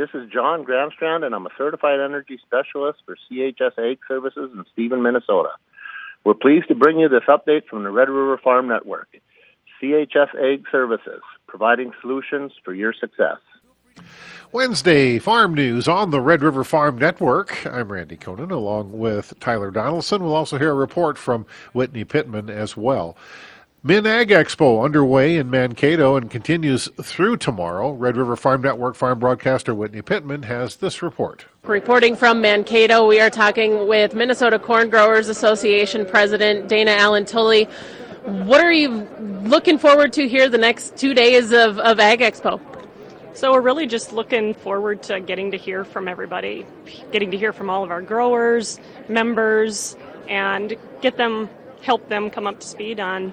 This is John Gramstrand, and I'm a certified energy specialist for CHS Ag Services in Stephen, Minnesota. We're pleased to bring you this update from the Red River Farm Network. CHS Ag Services, providing solutions for your success. Wednesday Farm News on the Red River Farm Network. I'm Randy Koenen along with Tyler Donaldson. We'll also hear a report from Whitney Pittman as well. Min Ag Expo underway in Mankato and continues through tomorrow. Red River Farm Network farm broadcaster Whitney Pittman has this report. Reporting from Mankato, we are talking with Minnesota Corn Growers Association President Dana Allen Tully. What are you looking forward to here the next two days of, of Ag Expo? So we're really just looking forward to getting to hear from everybody, getting to hear from all of our growers, members, and get them help them come up to speed on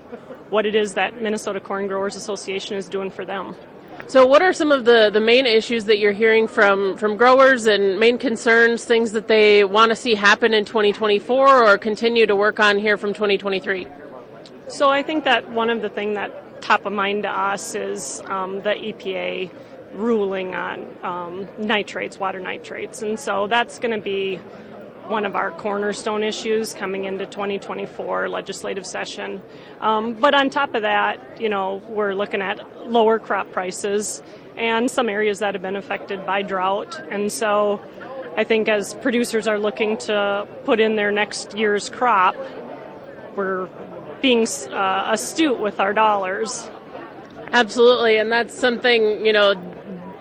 what it is that Minnesota Corn Growers Association is doing for them. So, what are some of the, the main issues that you're hearing from, from growers and main concerns, things that they want to see happen in 2024 or continue to work on here from 2023? So, I think that one of the things that top of mind to us is um, the EPA ruling on um, nitrates, water nitrates. And so that's going to be one of our cornerstone issues coming into 2024 legislative session. Um, but on top of that, you know, we're looking at lower crop prices and some areas that have been affected by drought. And so I think as producers are looking to put in their next year's crop, we're being uh, astute with our dollars. Absolutely, and that's something, you know,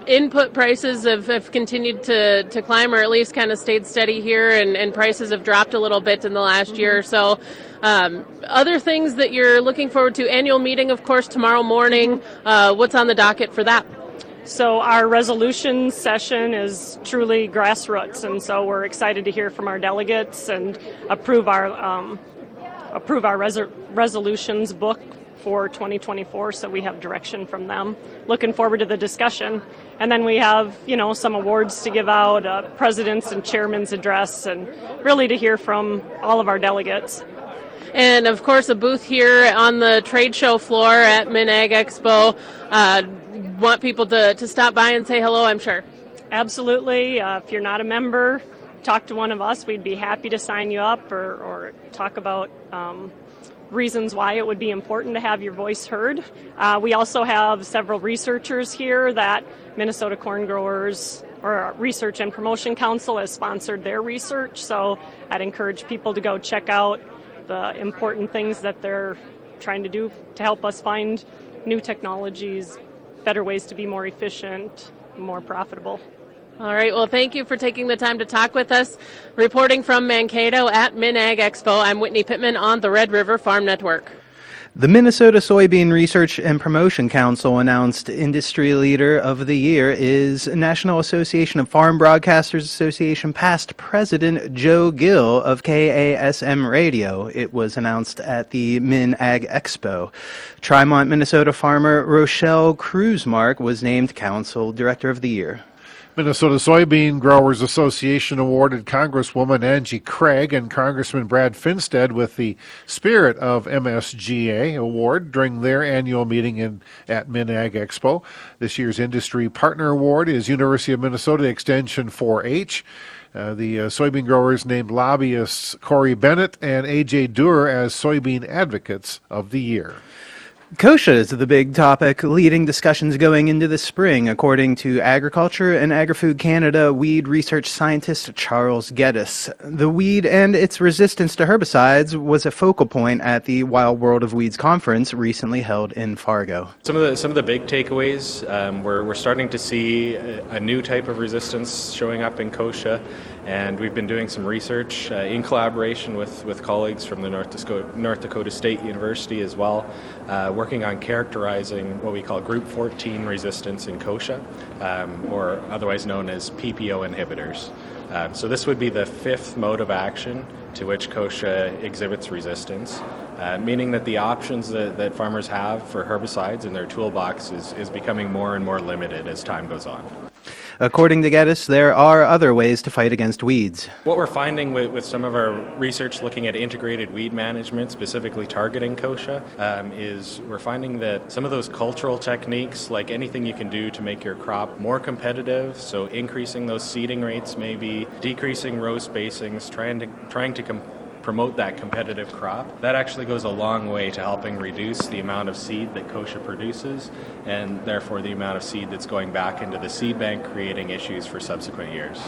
input prices have, have continued to, to climb or at least kind of stayed steady here and, and prices have dropped a little bit in the last mm-hmm. year or so. Um, other things that you're looking forward to annual meeting of course tomorrow morning. Uh, what's on the docket for that? So our resolution session is truly grassroots and so we're excited to hear from our delegates and approve our um, approve our res- resolutions book for 2024, so we have direction from them. Looking forward to the discussion. And then we have, you know, some awards to give out, a president's and chairman's address, and really to hear from all of our delegates. And of course, a booth here on the trade show floor at MinAg Expo. Uh, want people to, to stop by and say hello, I'm sure. Absolutely. Uh, if you're not a member, talk to one of us. We'd be happy to sign you up or, or talk about um, reasons why it would be important to have your voice heard. Uh, we also have several researchers here that Minnesota Corn Growers or Research and Promotion Council has sponsored their research. So I'd encourage people to go check out the important things that they're trying to do to help us find new technologies, better ways to be more efficient, more profitable. All right. Well, thank you for taking the time to talk with us. Reporting from Mankato at MinAg Expo, I'm Whitney Pittman on the Red River Farm Network. The Minnesota Soybean Research and Promotion Council announced Industry Leader of the Year is National Association of Farm Broadcasters Association past President Joe Gill of KASM Radio. It was announced at the MinAg Expo. Trimont, Minnesota farmer Rochelle Krusemark was named Council Director of the Year. Minnesota Soybean Growers Association awarded Congresswoman Angie Craig and Congressman Brad Finstad with the Spirit of MSGA award during their annual meeting in at MinAg Expo. This year's Industry Partner Award is University of Minnesota Extension 4H. Uh, the uh, soybean growers named lobbyists Corey Bennett and AJ Doer as Soybean Advocates of the Year. Kochia is the big topic leading discussions going into the spring, according to Agriculture and Agri-Food Canada weed research scientist Charles Geddes. The weed and its resistance to herbicides was a focal point at the Wild World of Weeds conference recently held in Fargo. Some of the some of the big takeaways, um, we're, we're starting to see a, new type of resistance showing up in kochia and we've been doing some research uh, in collaboration with, with colleagues from the North Dakota, North Dakota State University as well, uh, working on characterizing what we call group 14 resistance in kochia, um, or otherwise known as PPO inhibitors. Um, so this would be the fifth mode of action to which kochia exhibits resistance, uh, meaning that the options that, that farmers have for herbicides in their toolbox is, is becoming more and more limited as time goes on. According to Geddes, there are other ways to fight against weeds. What we're finding with, with some of our research looking at integrated weed management, specifically targeting kochia, um, is we're finding that some of those cultural techniques, like anything you can do to make your crop more competitive, so increasing those seeding rates, maybe decreasing row spacings, trying to trying to com- promote that competitive crop, that actually goes a long way to helping reduce the amount of seed that kochia produces and therefore the amount of seed that's going back into the seed bank, creating issues for subsequent years.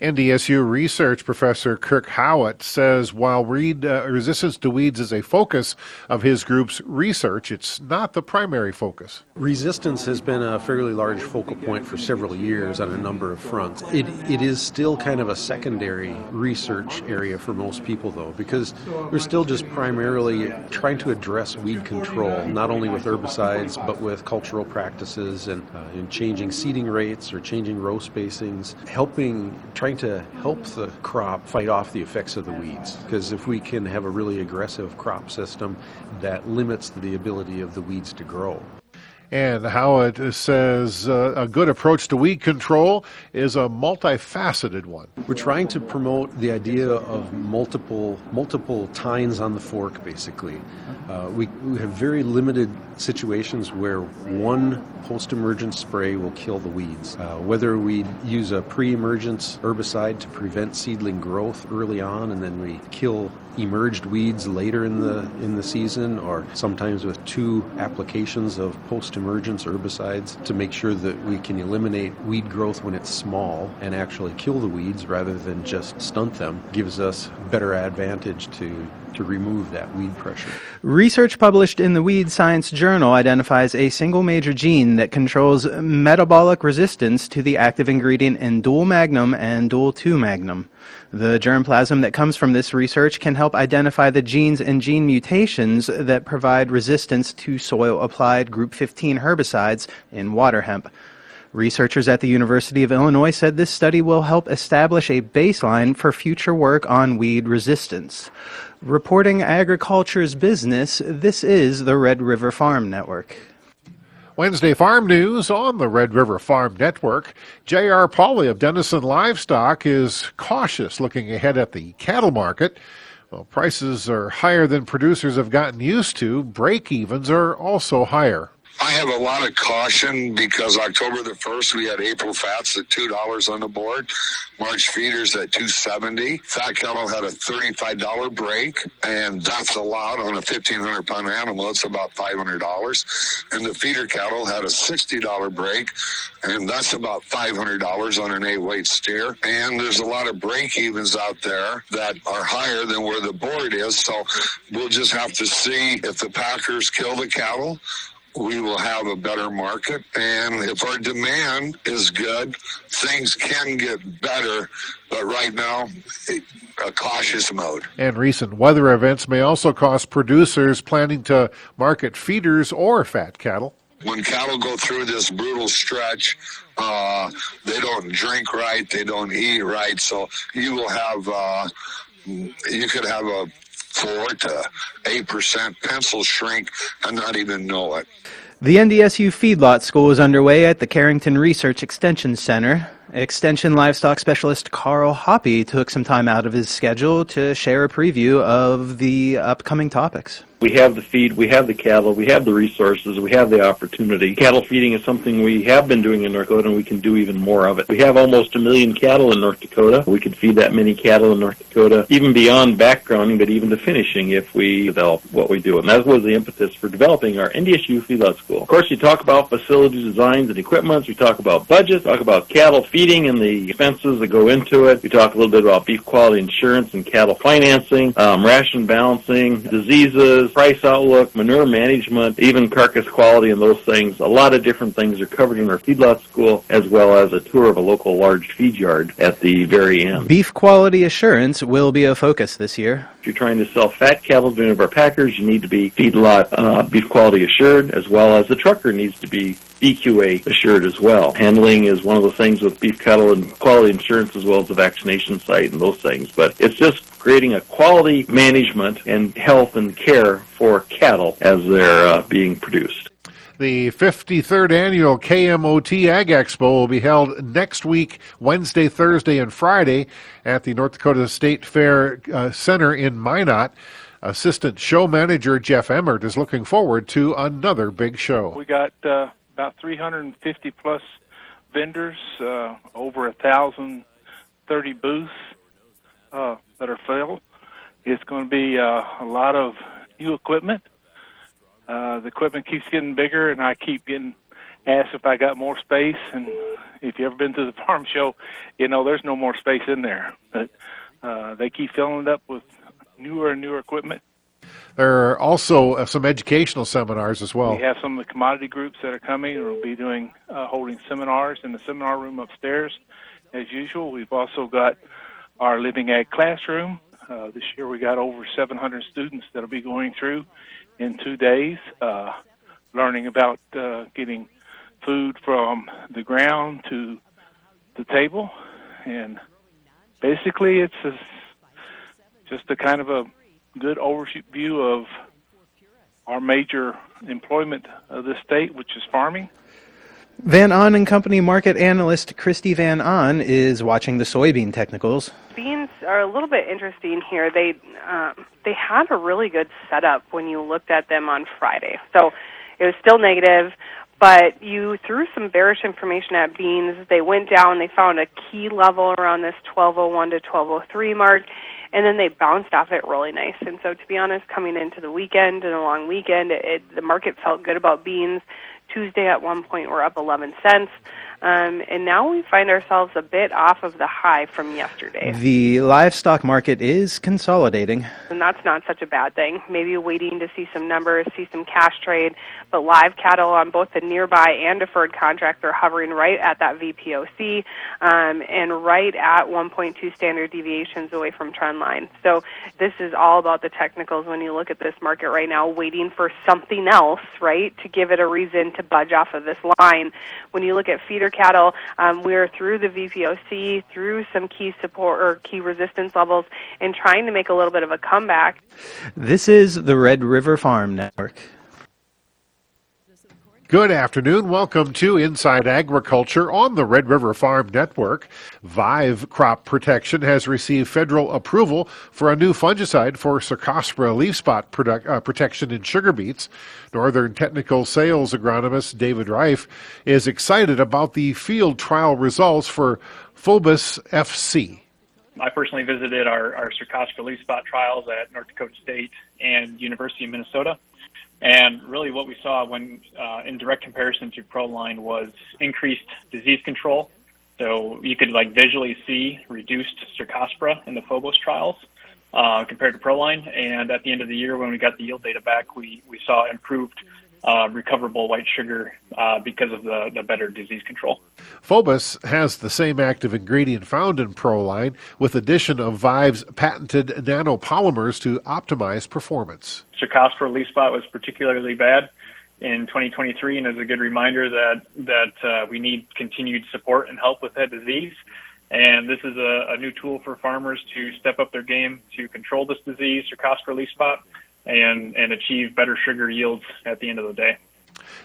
NDSU research professor Kirk Howatt says while weed, uh, resistance to weeds is a focus of his group's research, it's not the primary focus. Resistance has been a fairly large focal point for several years on a number of fronts. It, it is still kind of a secondary research area for most people, though, because we're still just primarily trying to address weed control, not only with herbicides, but with cultural practices and uh, in changing seeding rates or changing row spacings, helping trying to help the crop fight off the effects of the weeds. Because if we can have a really aggressive crop system, that limits the ability of the weeds to grow. And Howatt says uh, a good approach to weed control is a multifaceted one. We're trying to promote the idea of multiple multiple tines on the fork, basically. Uh, we, we have very limited situations where one post-emergent spray will kill the weeds. Uh, whether we use a pre-emergence herbicide to prevent seedling growth early on, and then we kill emerged weeds later in the in the season, or sometimes with two applications of post-emergence herbicides to make sure that we can eliminate weed growth when it's small and actually kill the weeds rather than just stunt them, gives us better advantage to to remove that weed pressure. Research published in the Weed Science Journal identifies a single major gene that controls metabolic resistance to the active ingredient in dual magnum and dual 2 magnum. The germplasm that comes from this research can help identify the genes and gene mutations that provide resistance to soil applied group 15 herbicides in water hemp. Researchers at the University of Illinois said this study will help establish a baseline for future work on weed resistance. Reporting agriculture's business, this is the Red River Farm Network. Wednesday Farm News on the Red River Farm Network. J.R. Pauley of Denison Livestock is cautious looking ahead at the cattle market. Prices are higher than producers have gotten used to. Break evens are also higher. I have a lot of caution because October the 1st, we had April fats at $2 on the board, March feeders at 270 Fat cattle had a $35 break, and that's allowed on a 1,500 pound animal. It's about $500. And the feeder cattle had a $60 break, and that's about $500 on an eight weight steer. And there's a lot of break evens out there that are higher than where the board is. So we'll just have to see if the Packers kill the cattle we will have a better market. And if our demand is good, things can get better. But right now, a cautious mode. And recent weather events may also cost producers planning to market feeders or fat cattle. When cattle go through this brutal stretch, uh, they don't drink right, they don't eat right. So you will have, uh, you could have a four to eight percent pencil shrink and not even know it. The NDSU Feedlot School is underway at the Carrington Research Extension Center. Extension livestock specialist Karl Hoppe took some time out of his schedule to share a preview of the upcoming topics. We have the feed, we have the cattle, we have the resources, we have the opportunity. Cattle feeding is something we have been doing in North Dakota and we can do even more of it. We have almost a million cattle in North Dakota. We could feed that many cattle in North Dakota, even beyond backgrounding, but even to finishing if we develop what we do. And that was the impetus for developing our NDSU Feedlot School. Of course, you talk about facility designs and equipment, we talk about budgets, talk about cattle feeding and the expenses that go into it. We talk a little bit about beef quality insurance and cattle financing, um, ration balancing, diseases, price outlook, manure management, even carcass quality and those things. A lot of different things are covered in our feedlot school, as well as a tour of a local large feed yard at the very end. Beef quality assurance will be a focus this year. If you're trying to sell fat cattle to any of our packers, you need to be feedlot uh, beef quality assured, as well as the trucker needs to be BQA assured as well. Handling is one of the things with beef cattle and quality insurance as well as the vaccination site and those things. But it's just creating a quality management and health and care for cattle as they're uh, being produced. The 53rd annual KMOT Ag Expo will be held next week, Wednesday, Thursday, and Friday at the North Dakota State Fair uh, Center in Minot. Assistant show manager Jeff Emmert is looking forward to another big show. We got uh, about 350 plus vendors, uh, over a thousand thirty booths uh, that are filled. It's going to be uh, a lot of new equipment uh, the equipment keeps getting bigger, and I keep getting asked if I got more space. And if you ever been to the farm show, you know there's no more space in there. But uh, they keep filling it up with newer and newer equipment. There are also uh, some educational seminars as well. We have some of the commodity groups that are coming. We'll be doing uh, holding seminars in the seminar room upstairs, as usual. We've also got our living ag classroom. Uh, this year we got over 700 students that'll be going through in two days, uh, learning about uh, getting food from the ground to the table, and basically it's a, just a kind of a good overview of our major employment of the state, which is farming. Van Ahn and Company market analyst Kristi Van Ahn is watching the soybean technicals. Beans are a little bit interesting here. They um, they had a really good setup when you looked at them on Friday. So it was still negative, but you threw some bearish information at beans. They went down. They found a key level around this 1201 to 1203 mark, and then they bounced off it really nice. And so, to be honest, coming into the weekend and a long weekend, it, it, the market felt good about beans. Tuesday at one point we're up 11 cents. Um, and now we find ourselves a bit off of the high from yesterday. The livestock market is consolidating. And that's not such a bad thing. Maybe waiting to see some numbers, see some cash trade, but live cattle on both the nearby and deferred contracts are hovering right at that VPOC um, and right at 1.2 standard deviations away from trend line. So this is all about the technicals when you look at this market right now, waiting for something else, right, to give it a reason to budge off of this line. When you look at feeder cattle, um, we're through the VPOC, through some key support or key resistance levels, and trying to make a little bit of a comeback. This is the Red River Farm Network. Good afternoon. Welcome to Inside Agriculture on the Red River Farm Network. Vive Crop Protection has received federal approval for a new fungicide for Cercospora leaf spot product, uh, protection in sugar beets. Northern Technical Sales agronomist David Reif is excited about the field trial results for Phobos FC. I personally visited our, our Cercospora leaf spot trials at North Dakota State and University of Minnesota. And really, what we saw when uh, in direct comparison to Proline was increased disease control. So you could like visually see reduced cercospora in the Phobos trials uh, compared to Proline. And at the end of the year, when we got the yield data back, we we saw improved uh, recoverable white sugar uh, because of the, the better disease control. Phobos has the same active ingredient found in Proline with addition of Vive's patented nanopolymers to optimize performance. Cercospora leaf spot was particularly bad in 2023 and is a good reminder that, that uh, we need continued support and help with that disease. And this is a, a, new tool for farmers to step up their game to control this disease, Cercospora leaf spot, and, and achieve better sugar yields at the end of the day.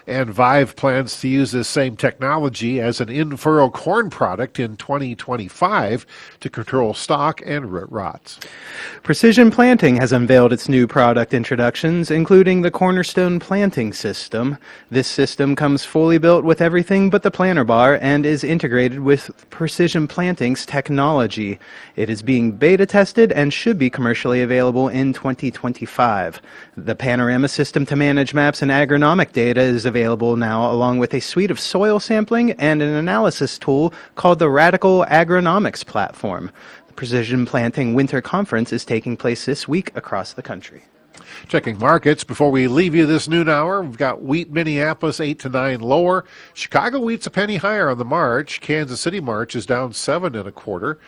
And Vive plans to use this same technology as an in furrow corn product in 2025 to control stalk and root rots. Precision Planting has unveiled its new product introductions, including the Cornerstone Planting System. This system comes fully built with everything but the planter bar and is integrated with Precision Planting's technology. It is being beta tested and should be commercially available in 2025. The Panorama system to manage maps and agronomic data is available now, along with a suite of soil sampling and an analysis tool called the Radicle Agronomics Platform. The Precision Planting Winter Conference is taking place this week across the country. Checking markets before we leave you this noon hour. We've got wheat Minneapolis eight to nine lower. Chicago wheat's a penny higher on the March. Kansas City March is down seven and a quarter.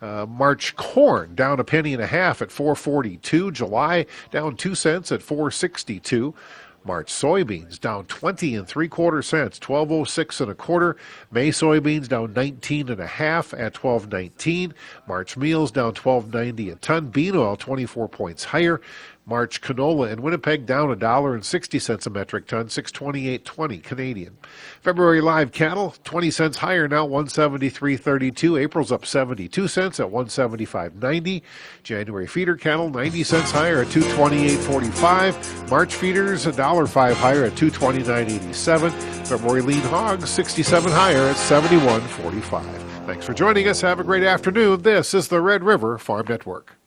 Uh, March corn down a penny and a half at 442. July down two cents at 462. March soybeans down 20 and three quarter cents, 1206 and a quarter. May soybeans down 19 and a half at 1219. March meals down 1290 a ton. Bean oil 24 points higher. March canola in Winnipeg down a dollar and 60 cents a metric ton, 628.20 Canadian. February live cattle 20 cents higher now 173.32. April's up 72 cents at 175.90. January feeder cattle 90 cents higher at 228.45. March feeders a dollar 5 higher at 229.87. February lean hogs 67 higher at 71.45. Thanks for joining us. Have a great afternoon. This is the Red River Farm Network.